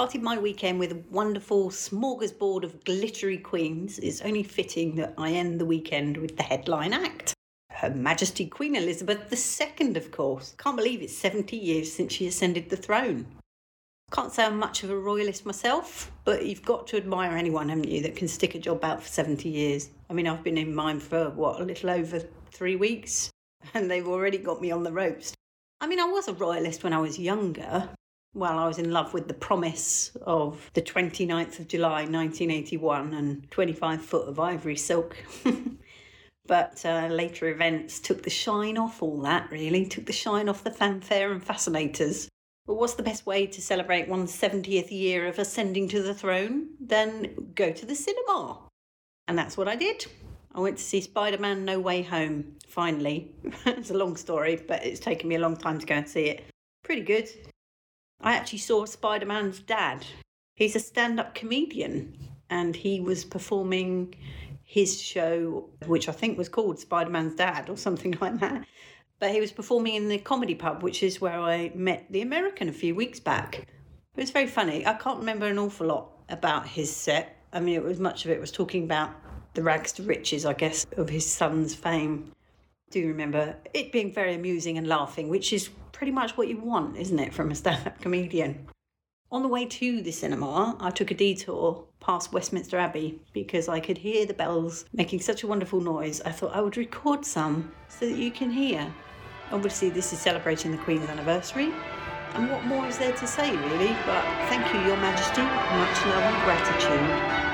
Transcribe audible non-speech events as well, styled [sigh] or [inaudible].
started my weekend with a wonderful smorgasbord of glittery queens, it's only fitting that I end the weekend with the headline act. Her Majesty Queen Elizabeth II, of course. Can't believe it's 70 years since she ascended the throne. Can't say I'm much of a royalist myself, but you've got to admire anyone, haven't you, that can stick a job out for 70 years. I mean, I've been in mine for, what, a little over three weeks, and they've already got me on the ropes. I mean, I was a royalist when I was younger. Well, I was in love with the promise of the 29th of July 1981 and 25 foot of ivory silk. [laughs] but uh, later events took the shine off all that, really, took the shine off the fanfare and fascinators. But what's the best way to celebrate one's 70th year of ascending to the throne? Then go to the cinema. And that's what I did. I went to see Spider Man No Way Home, finally. [laughs] it's a long story, but it's taken me a long time to go and see it. Pretty good. I actually saw Spider Man's dad. He's a stand up comedian, and he was performing his show, which I think was called Spider Man's Dad or something [laughs] like that. But he was performing in the comedy pub, which is where I met the American a few weeks back. It was very funny. I can't remember an awful lot about his set. I mean, it was much of it was talking about the rags to riches, I guess, of his son's fame. Do remember it being very amusing and laughing, which is pretty much what you want, isn't it, from a stand up comedian? On the way to the cinema, I took a detour past Westminster Abbey because I could hear the bells making such a wonderful noise. I thought I would record some so that you can hear. Obviously, this is celebrating the Queen's anniversary. And what more is there to say, really? But thank you, Your Majesty. Much love and gratitude.